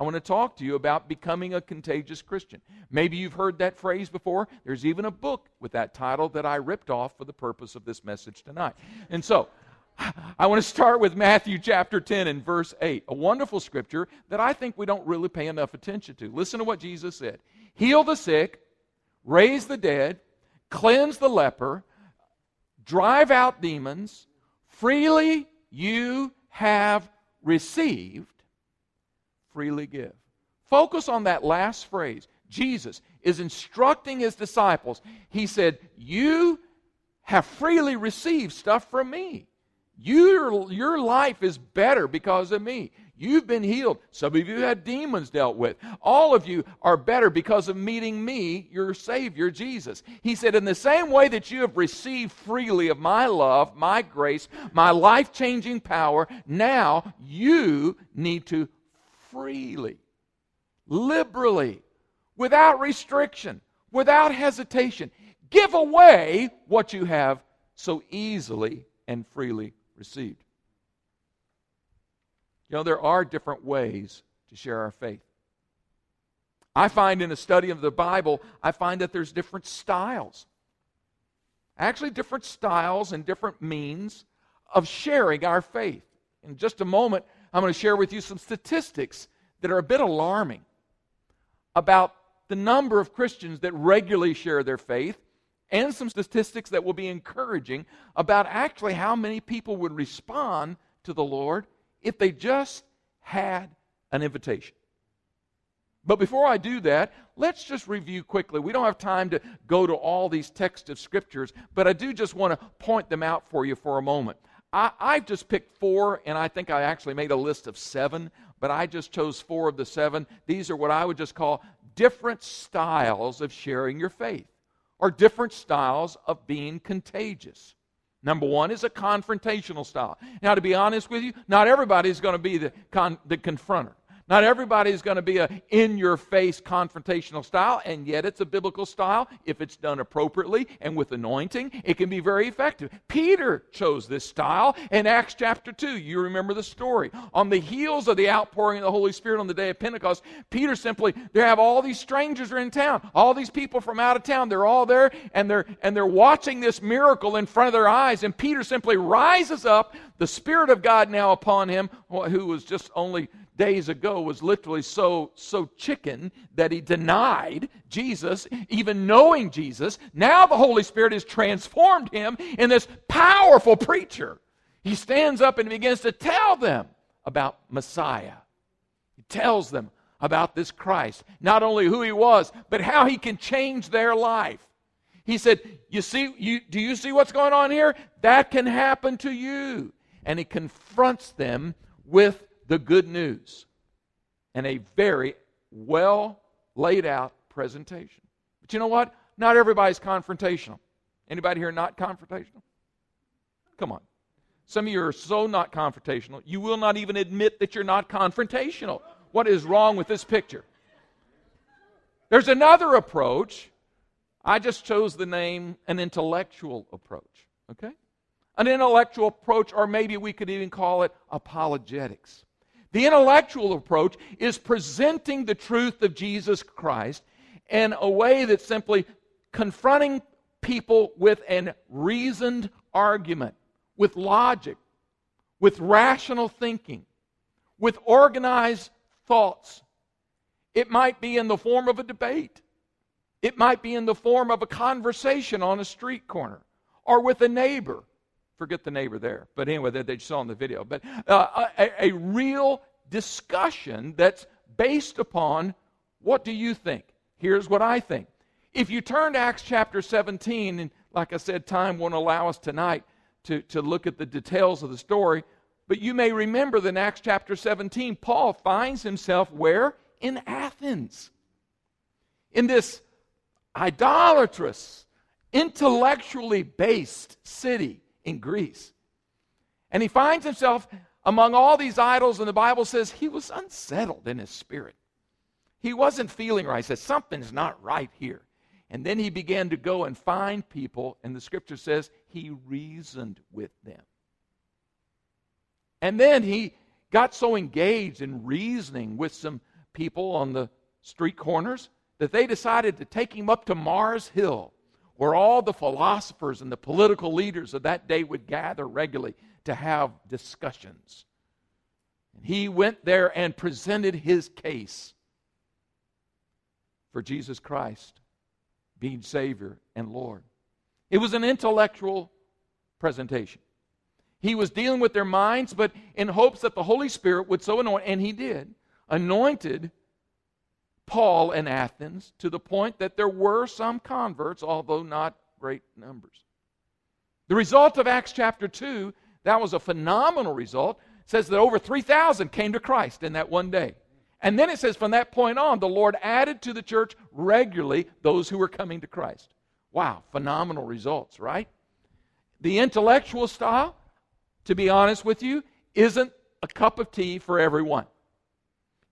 I want to talk to you about becoming a contagious Christian. Maybe you've heard that phrase before. There's even a book with that title that I ripped off for the purpose of this message tonight. And so, I want to start with Matthew chapter 10 and verse 8, a wonderful scripture that I think we don't really pay enough attention to. Listen to what Jesus said Heal the sick, raise the dead, cleanse the leper, drive out demons. Freely you have received, freely give. Focus on that last phrase. Jesus is instructing his disciples. He said, You have freely received stuff from me. Your, your life is better because of me. You've been healed. Some of you had demons dealt with. All of you are better because of meeting me, your Savior, Jesus. He said, In the same way that you have received freely of my love, my grace, my life changing power, now you need to freely, liberally, without restriction, without hesitation, give away what you have so easily and freely received. You know, there are different ways to share our faith. I find in a study of the Bible, I find that there's different styles. Actually, different styles and different means of sharing our faith. In just a moment, I'm going to share with you some statistics that are a bit alarming about the number of Christians that regularly share their faith and some statistics that will be encouraging about actually how many people would respond to the Lord if they just had an invitation. But before I do that, let's just review quickly. We don't have time to go to all these texts of scriptures, but I do just want to point them out for you for a moment. I, I've just picked four, and I think I actually made a list of seven, but I just chose four of the seven. These are what I would just call different styles of sharing your faith, or different styles of being contagious. Number one is a confrontational style. Now, to be honest with you, not everybody is going to be the, con- the confronter. Not everybody is going to be a in your face confrontational style, and yet it's a biblical style. If it's done appropriately and with anointing, it can be very effective. Peter chose this style in Acts chapter 2. You remember the story. On the heels of the outpouring of the Holy Spirit on the day of Pentecost, Peter simply, they have all these strangers are in town, all these people from out of town, they're all there, and they're and they're watching this miracle in front of their eyes. And Peter simply rises up, the Spirit of God now upon him, who was just only days ago was literally so so chicken that he denied Jesus even knowing Jesus. Now the holy spirit has transformed him in this powerful preacher. He stands up and begins to tell them about Messiah. He tells them about this Christ not only who he was but how he can change their life. He said you see you do you see what's going on here? That can happen to you and he confronts them with the good news and a very well laid out presentation. But you know what? Not everybody's confrontational. Anybody here not confrontational? Come on. Some of you are so not confrontational, you will not even admit that you're not confrontational. What is wrong with this picture? There's another approach. I just chose the name an intellectual approach. Okay? An intellectual approach, or maybe we could even call it apologetics. The intellectual approach is presenting the truth of Jesus Christ in a way that's simply confronting people with an reasoned argument, with logic, with rational thinking, with organized thoughts. It might be in the form of a debate. It might be in the form of a conversation on a street corner or with a neighbor forget the neighbor there. But anyway, that they saw in the video. But uh, a, a real discussion that's based upon what do you think? Here's what I think. If you turn to Acts chapter 17, and like I said, time won't allow us tonight to, to look at the details of the story, but you may remember that in Acts chapter 17, Paul finds himself where? In Athens. In this idolatrous, intellectually based city in Greece. And he finds himself among all these idols, and the Bible says he was unsettled in his spirit. He wasn't feeling right. He said, Something's not right here. And then he began to go and find people, and the scripture says he reasoned with them. And then he got so engaged in reasoning with some people on the street corners that they decided to take him up to Mars Hill, where all the philosophers and the political leaders of that day would gather regularly to have discussions. And he went there and presented his case for Jesus Christ being Savior and Lord. It was an intellectual presentation. He was dealing with their minds, but in hopes that the Holy Spirit would so anoint, and he did, anointed Paul in Athens to the point that there were some converts, although not great numbers. The result of Acts chapter 2, that was a phenomenal result, says that over 3,000 came to Christ in that one day. And then it says from that point on, the Lord added to the church regularly those who were coming to Christ. Wow, phenomenal results, right? The intellectual style, to be honest with you, isn't a cup of tea for everyone.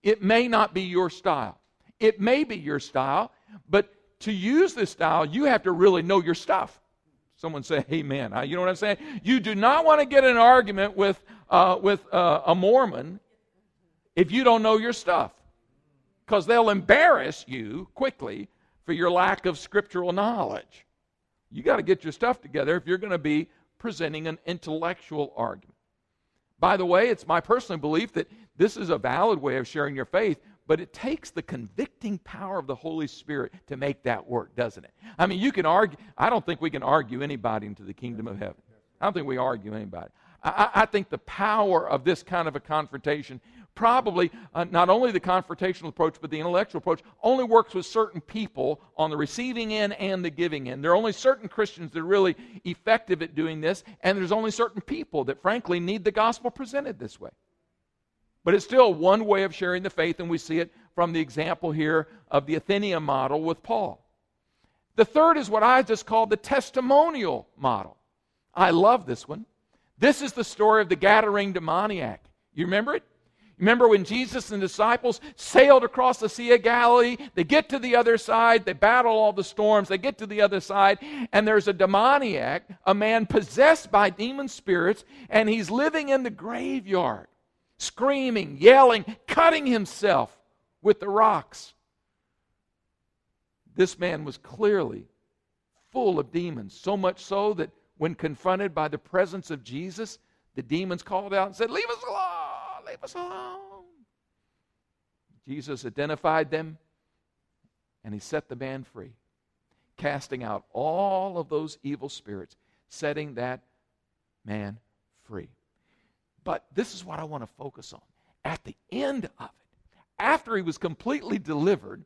It may not be your style. It may be your style, but to use this style, you have to really know your stuff. Someone say, Amen. You know what I'm saying? You do not want to get an argument with, uh, with uh, a Mormon if you don't know your stuff, because they'll embarrass you quickly for your lack of scriptural knowledge. You got to get your stuff together if you're going to be presenting an intellectual argument. By the way, it's my personal belief that this is a valid way of sharing your faith, but it takes the convicting power of the Holy Spirit to make that work, doesn't it? I mean, you can argue, I don't think we can argue anybody into the kingdom of heaven. I don't think we argue anybody. I, I think the power of this kind of a confrontation probably uh, not only the confrontational approach, but the intellectual approach only works with certain people on the receiving end and the giving end. There are only certain Christians that are really effective at doing this, and there's only certain people that, frankly, need the gospel presented this way. But it's still one way of sharing the faith, and we see it from the example here of the Athenian model with Paul. The third is what I just called the testimonial model. I love this one. This is the story of the Gadarene demoniac. You remember it? Remember when Jesus and the disciples sailed across the Sea of Galilee? They get to the other side, they battle all the storms, they get to the other side, and there's a demoniac, a man possessed by demon spirits, and he's living in the graveyard, screaming, yelling, cutting himself with the rocks. This man was clearly full of demons, so much so that when confronted by the presence of Jesus, the demons called out and said, Leave us alone leave us alone. Jesus identified them and he set the man free, casting out all of those evil spirits, setting that man free. But this is what I want to focus on. At the end of it, after he was completely delivered,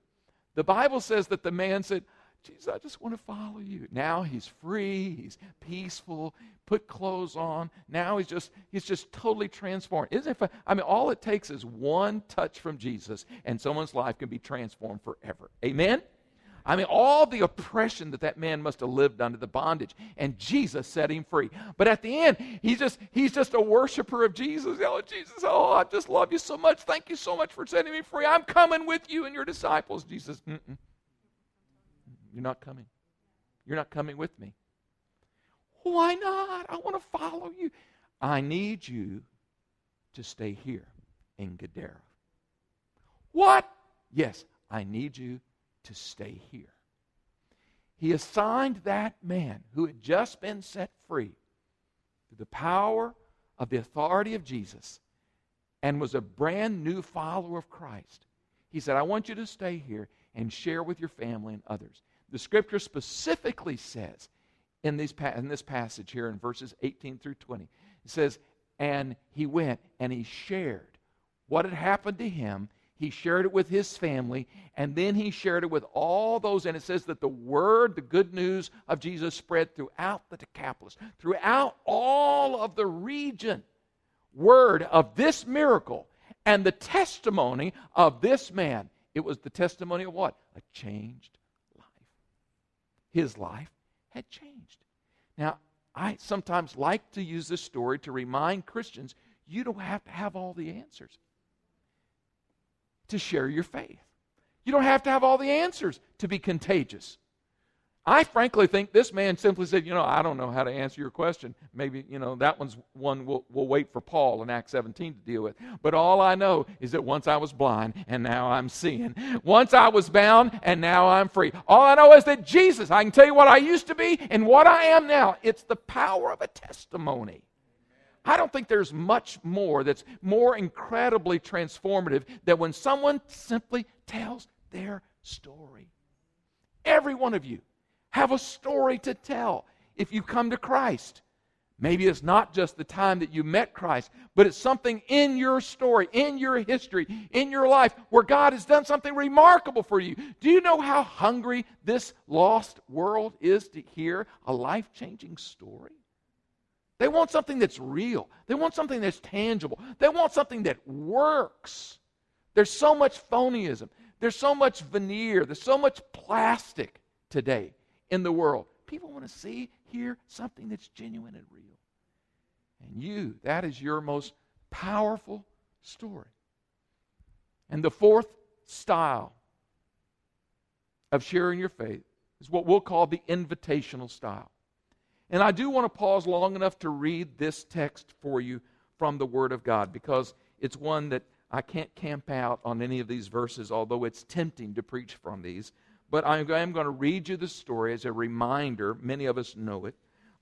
the Bible says that the man said, Jesus, I just want to follow you. Now he's free, he's peaceful, put clothes on. Now he's just he's just totally transformed. Isn't it? I mean, all it takes is one touch from Jesus, and someone's life can be transformed forever. Amen? I mean, all the oppression that that man must have lived under, the bondage, and Jesus set him free. But at the end, he's just he's just a worshiper of Jesus. Oh, Jesus, oh, I just love you so much. Thank you so much for setting me free. I'm coming with you and your disciples. Jesus, Mm-mm. You're not coming. You're not coming with me. Why not? I want to follow you. I need you to stay here in Gadara. What? Yes, I need you to stay here. He assigned that man who had just been set free through the power of the authority of Jesus and was a brand new follower of Christ. He said, I want you to stay here and share with your family and others. The scripture specifically says in, in this passage here in verses 18 through 20, it says, And he went and he shared what had happened to him. He shared it with his family, and then he shared it with all those. And it says that the word, the good news of Jesus, spread throughout the Decapolis, throughout all of the region. Word of this miracle and the testimony of this man. It was the testimony of what? A changed life. his life had changed. Now, I sometimes like to use this story to remind Christians you don't have to have all the answers to share your faith. You don't have to have all the answers to be contagious. I frankly think this man simply said, You know, I don't know how to answer your question. Maybe, you know, that one's one we'll, we'll wait for Paul in Acts 17 to deal with. But all I know is that once I was blind and now I'm seeing. Once I was bound and now I'm free. All I know is that Jesus, I can tell you what I used to be and what I am now. It's the power of a testimony. I don't think there's much more that's more incredibly transformative than when someone simply tells their story. Every one of you have a story to tell if you come to Christ. Maybe it's not just the time that you met Christ, but it's something in your story, in your history, in your life where God has done something remarkable for you. Do you know how hungry this lost world is to hear a life changing story? They want something that's real, they want something that's tangible, they want something that works. There's so much phonyism, there's so much veneer, there's so much plastic today in the world. People want to see, hear something that's genuine and real. And you, that is your most powerful story. And the fourth style of sharing your faith is what we'll call the invitational style. And I do want to pause long enough to read this text for you from the Word of God because it's one that I can't camp out on any of these verses, although it's tempting to preach from these. But I am going to read you the story as a reminder. Many of us know it.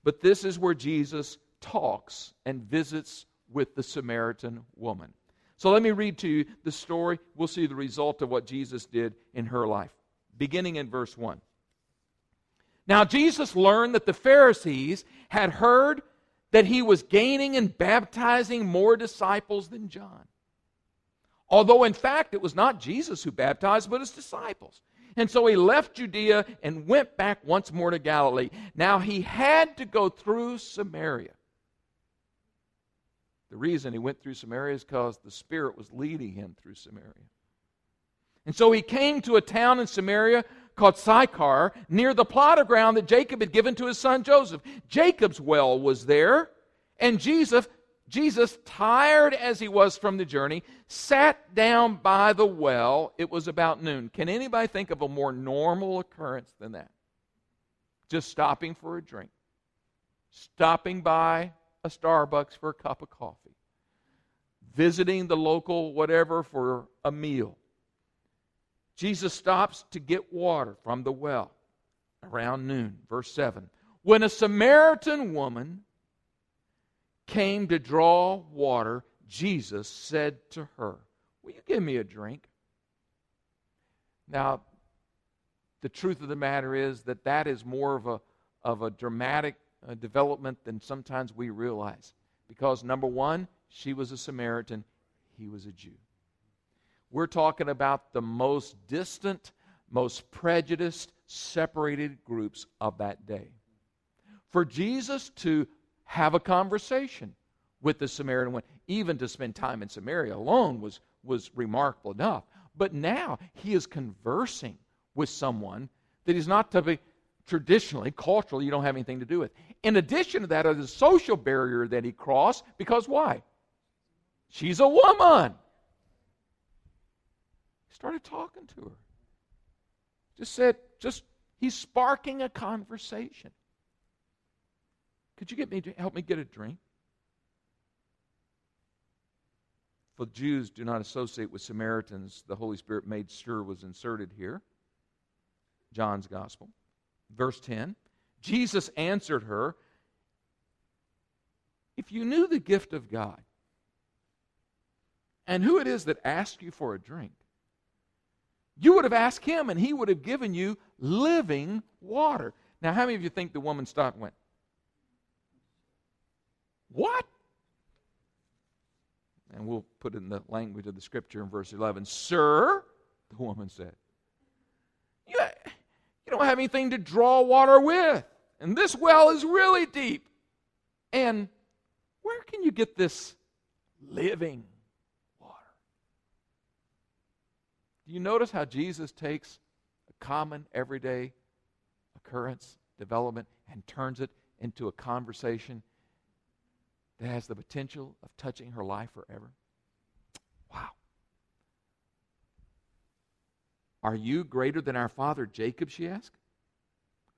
But this is where Jesus talks and visits with the Samaritan woman. So let me read to you the story. We'll see the result of what Jesus did in her life. Beginning in verse 1. Now, Jesus learned that the Pharisees had heard that he was gaining and baptizing more disciples than John. Although, in fact, it was not Jesus who baptized, but his disciples. And so he left Judea and went back once more to Galilee. Now he had to go through Samaria. The reason he went through Samaria is because the Spirit was leading him through Samaria. And so he came to a town in Samaria called Sychar, near the plot of ground that Jacob had given to his son Joseph. Jacob's well was there, and Jesus Jesus, tired as he was from the journey, sat down by the well. It was about noon. Can anybody think of a more normal occurrence than that? Just stopping for a drink, stopping by a Starbucks for a cup of coffee, visiting the local whatever for a meal. Jesus stops to get water from the well around noon. Verse 7. When a Samaritan woman came to draw water, Jesus said to her, Will you give me a drink? Now, the truth of the matter is that that is more of a, of a dramatic uh, development than sometimes we realize. Because, number one, she was a Samaritan, he was a Jew. We're talking about the most distant, most prejudiced, separated groups of that day. For Jesus to have a conversation with the Samaritan woman. Even to spend time in Samaria alone was, was remarkable enough. But now he is conversing with someone that he's not to be traditionally, culturally, you don't have anything to do with. In addition to that, there's a social barrier that he crossed because why? She's a woman. Started talking to her. Just said, just he's sparking a conversation. Could you get me to help me get a drink? For Jews do not associate with Samaritans, the Holy Spirit made sure was inserted here. John's Gospel. Verse 10 Jesus answered her, If you knew the gift of God and who it is that asks you for a drink, you would have asked him and he would have given you living water. Now, how many of you think the woman stopped and went, what? And we'll put in the language of the scripture in verse 11. Sir, the woman said, you, you don't have anything to draw water with. And this well is really deep. And where can you get this living water? You notice how Jesus takes a common, everyday occurrence, development, and turns it into a conversation that has the potential of touching her life forever? Wow. Are you greater than our father Jacob? She asked.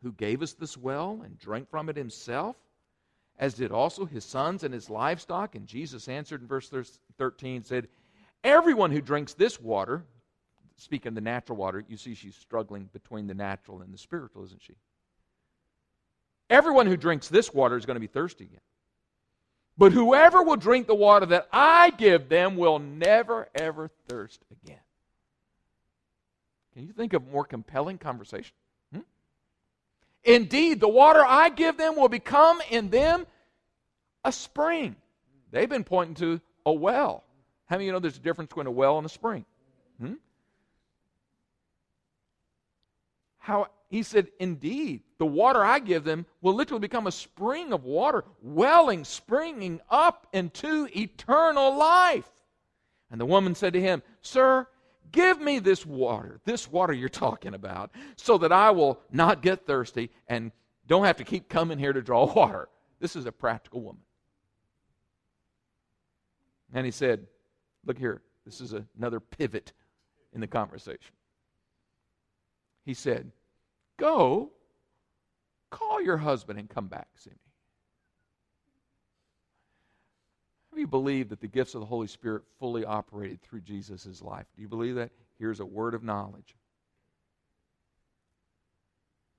who gave us this well and drank from it himself, as did also his sons and his livestock? And Jesus answered in verse 13, said, Everyone who drinks this water, speaking the natural water, you see she's struggling between the natural and the spiritual, isn't she? Everyone who drinks this water is going to be thirsty again. But whoever will drink the water that I give them will never, ever thirst again. Can you think of more compelling conversation? Hmm? Indeed, the water I give them will become in them a spring. They've been pointing to a well. How many of you know there's a difference between a well and a spring? Hmm? How he said, Indeed, the water I give them will literally become a spring of water, welling, springing up into eternal life. And the woman said to him, Sir, give me this water, this water you're talking about, so that I will not get thirsty and don't have to keep coming here to draw water. This is a practical woman. And he said, Look here, this is another pivot in the conversation. He said, Go, call your husband and come back, see me. Do you believe that the gifts of the Holy Spirit fully operated through Jesus' life? Do you believe that? Here's a word of knowledge.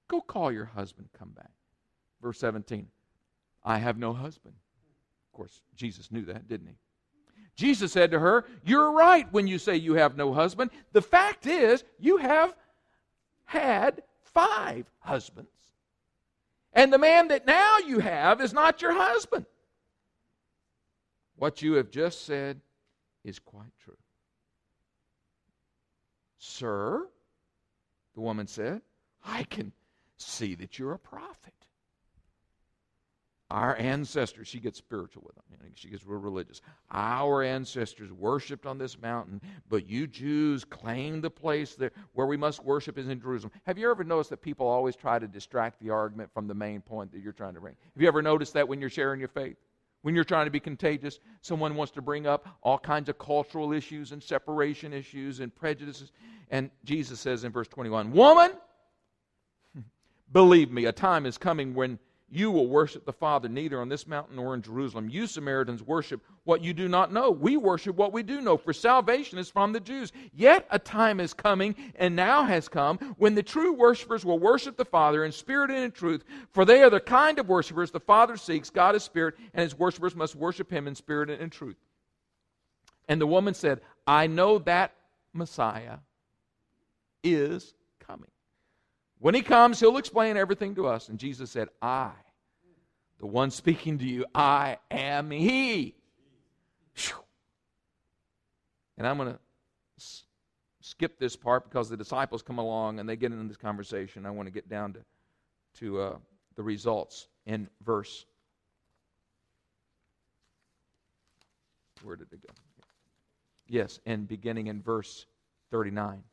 Go call your husband, come back. Verse 17 I have no husband. Of course, Jesus knew that, didn't he? Jesus said to her, You're right when you say you have no husband. The fact is, you have had five husbands. And the man that now you have is not your husband. What you have just said is quite true. Sir, the woman said, I can see that you're a prophet. Our ancestors, she gets spiritual with them. She gets real religious. Our ancestors worshipped on this mountain, but you Jews claim the place that, where we must worship is in Jerusalem. Have you ever noticed that people always try to distract the argument from the main point that you're trying to bring? Have you ever noticed that when you're sharing your faith? When you're trying to be contagious, someone wants to bring up all kinds of cultural issues and separation issues and prejudices. And Jesus says in verse 21 Woman, believe me, a time is coming when you will worship the Father neither on this mountain nor in Jerusalem. You Samaritans worship what you do not know. We worship what we do know, for salvation is from the Jews. Yet a time is coming, and now has come, when the true worshippers will worship the Father in spirit and in truth, for they are the kind of worshippers the Father seeks. God is spirit, and his worshippers must worship him in spirit and in truth. And the woman said, I know that Messiah is coming. When he comes, he'll explain everything to us. And Jesus said, I, the one speaking to you, I am he. And I'm going to s- skip this part because the disciples come along and they get into this conversation. I want to get down to, to uh, the results in verse. Where did it go? Yes, and beginning in verse 39.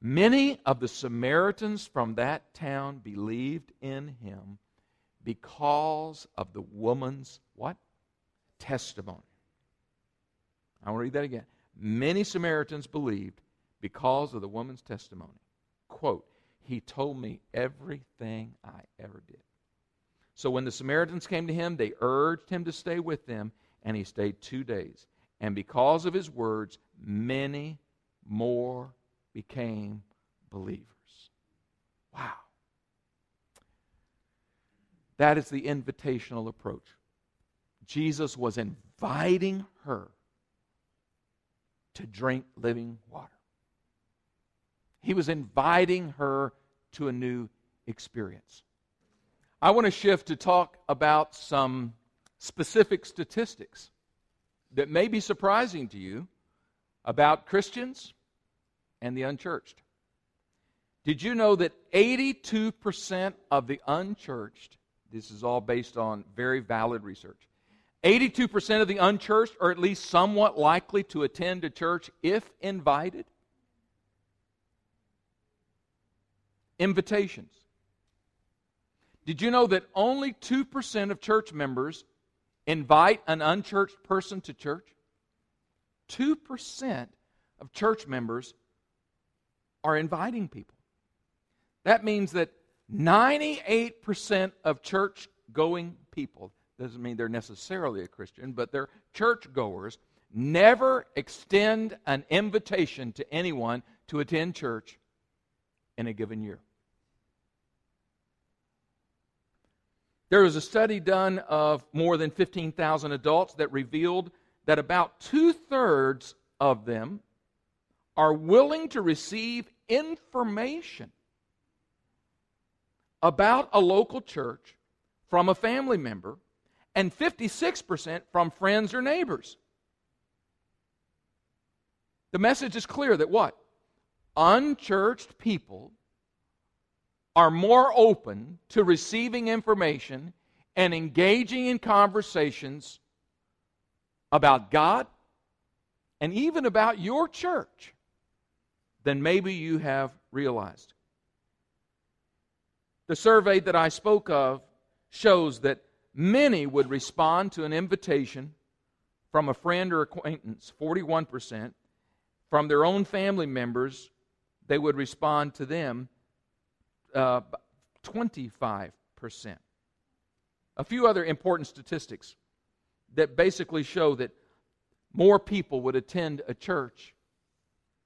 Many of the Samaritans from that town believed in him because of the woman's what? Testimony. I want to read that again. Many Samaritans believed because of the woman's testimony. Quote, he told me everything I ever did. So when the Samaritans came to him, they urged him to stay with them, and he stayed two days. And because of his words, many more became believers. Wow. That is the invitational approach. Jesus was inviting her to drink living water. He was inviting her to a new experience. I want to shift to talk about some specific statistics that may be surprising to you about Christians and the unchurched. Did you know that 82% of the unchurched, this is all based on very valid research, 82% of the unchurched are at least somewhat likely to attend a church if invited? Invitations. Did you know that only 2% of church members invite an unchurched person to church? 2% of church members are inviting people. That means that 98% of church going people, doesn't mean they're necessarily a Christian, but they're church goers, never extend an invitation to anyone to attend church in a given year. There was a study done of more than 15,000 adults that revealed that about two thirds of them are willing to receive information about a local church from a family member and 56% from friends or neighbors. The message is clear that what? Unchurched people are more open to receiving information and engaging in conversations about God and even about your church than maybe you have realized. The survey that I spoke of shows that many would respond to an invitation from a friend or acquaintance, 41%. From their own family members, they would respond to them, uh, 25%. A few other important statistics that basically show that more people would attend a church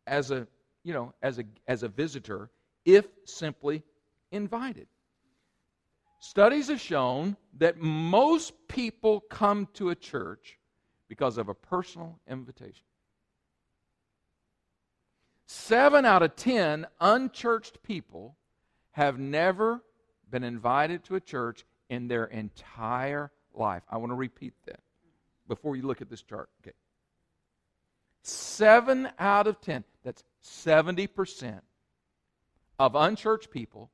as a you know as a as a visitor if simply invited. Studies have shown that most people come to a church because of a personal invitation. Seven out of ten unchurched people have never been invited to a church in their entire life. I want to repeat that before you look at this chart okay? Seven out of ten, that's 70% of unchurched people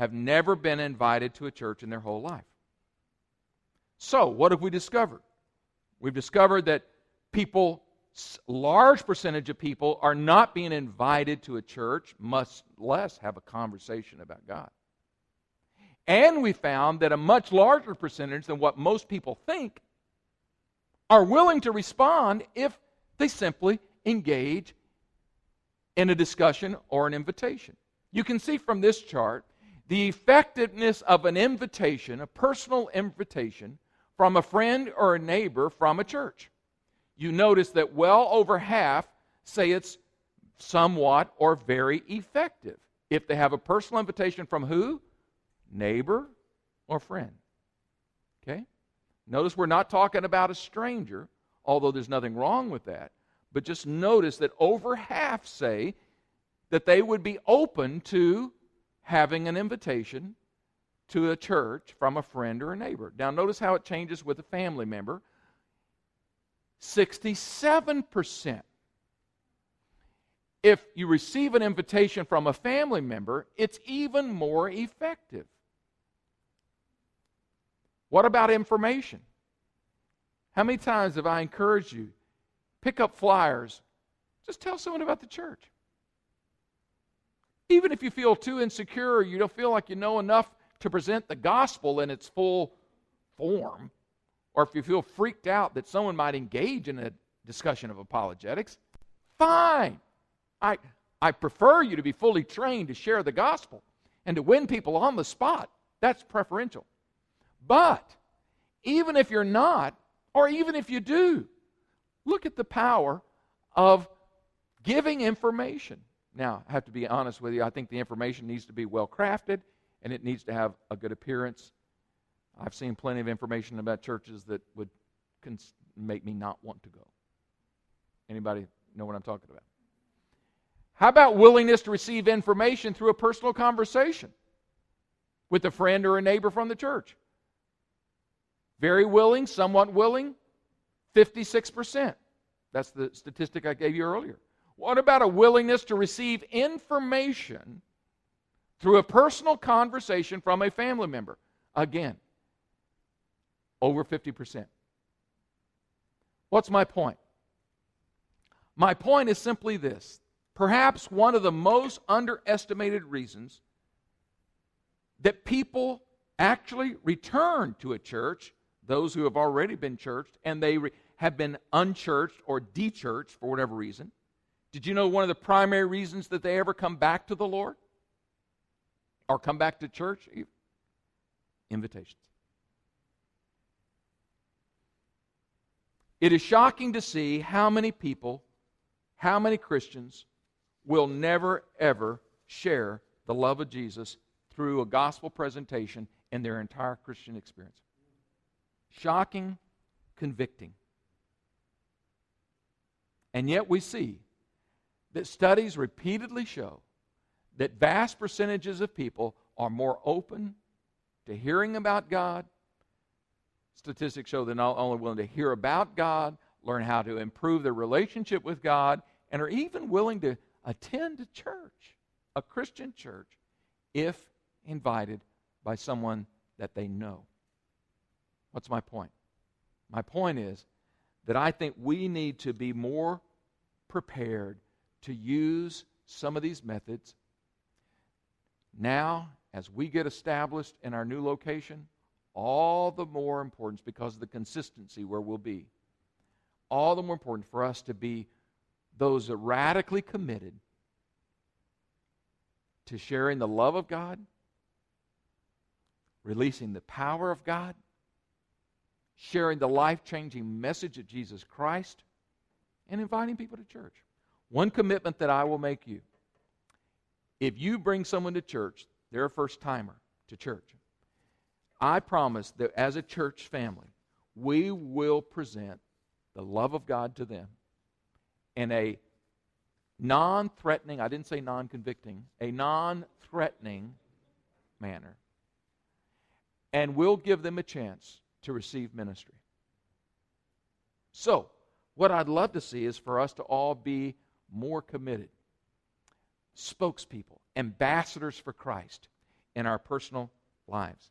have never been invited to a church in their whole life. So, what have we discovered? We've discovered that people, large percentage of people, are not being invited to a church, much less have a conversation about God. And we found that a much larger percentage than what most people think are willing to respond if they simply engage in a discussion or an invitation. You can see from this chart the effectiveness of an invitation, a personal invitation, from a friend or a neighbor from a church. You notice that well over half say it's somewhat or very effective. If they have a personal invitation from who? Neighbor or friend. Okay? Notice we're not talking about a stranger although there's nothing wrong with that. But just notice that over half say that they would be open to having an invitation to a church from a friend or a neighbor. Now, notice how it changes with a family member 67%. If you receive an invitation from a family member, it's even more effective. What about information? How many times have I encouraged you? Pick up flyers. Just tell someone about the church. Even if you feel too insecure or you don't feel like you know enough to present the gospel in its full form, or if you feel freaked out that someone might engage in a discussion of apologetics, fine. I, I prefer you to be fully trained to share the gospel and to win people on the spot. That's preferential. But even if you're not, or even if you do, look at the power of giving information. Now, I have to be honest with you, I think the information needs to be well crafted and it needs to have a good appearance. I've seen plenty of information about churches that would cons- make me not want to go. Anybody know what I'm talking about? How about willingness to receive information through a personal conversation with a friend or a neighbor from the church? Very willing, somewhat willing, 56%. That's the statistic I gave you earlier. What about a willingness to receive information through a personal conversation from a family member? Again, over 50%. What's my point? My point is simply this. Perhaps one of the most underestimated reasons that people actually return to a church those who have already been churched and they re- have been unchurched or dechurched for whatever reason. Did you know one of the primary reasons that they ever come back to the Lord? or come back to church. Invitations. It is shocking to see how many people, how many Christians will never, ever share the love of Jesus through a gospel presentation in their entire Christian experience. Shocking, convicting. And yet we see that studies repeatedly show that vast percentages of people are more open to hearing about God. Statistics show they're not only willing to hear about God, learn how to improve their relationship with God, and are even willing to attend a church, a Christian church, if invited by someone that they know. What's my point? My point is that I think we need to be more prepared to use some of these methods now as we get established in our new location all the more importance because of the consistency where we'll be all the more important for us to be those that radically committed to sharing the love of God releasing the power of God sharing the life changing message of Jesus Christ, and inviting people to church. One commitment that I will make you if you bring someone to church, they're a first timer to church, I promise that as a church family, we will present the love of God to them in a non threatening, I didn't say non convicting, a non threatening manner. And we'll give them a chance to receive ministry. So, what I'd love to see is for us to all be more committed, spokespeople, ambassadors for Christ in our personal lives.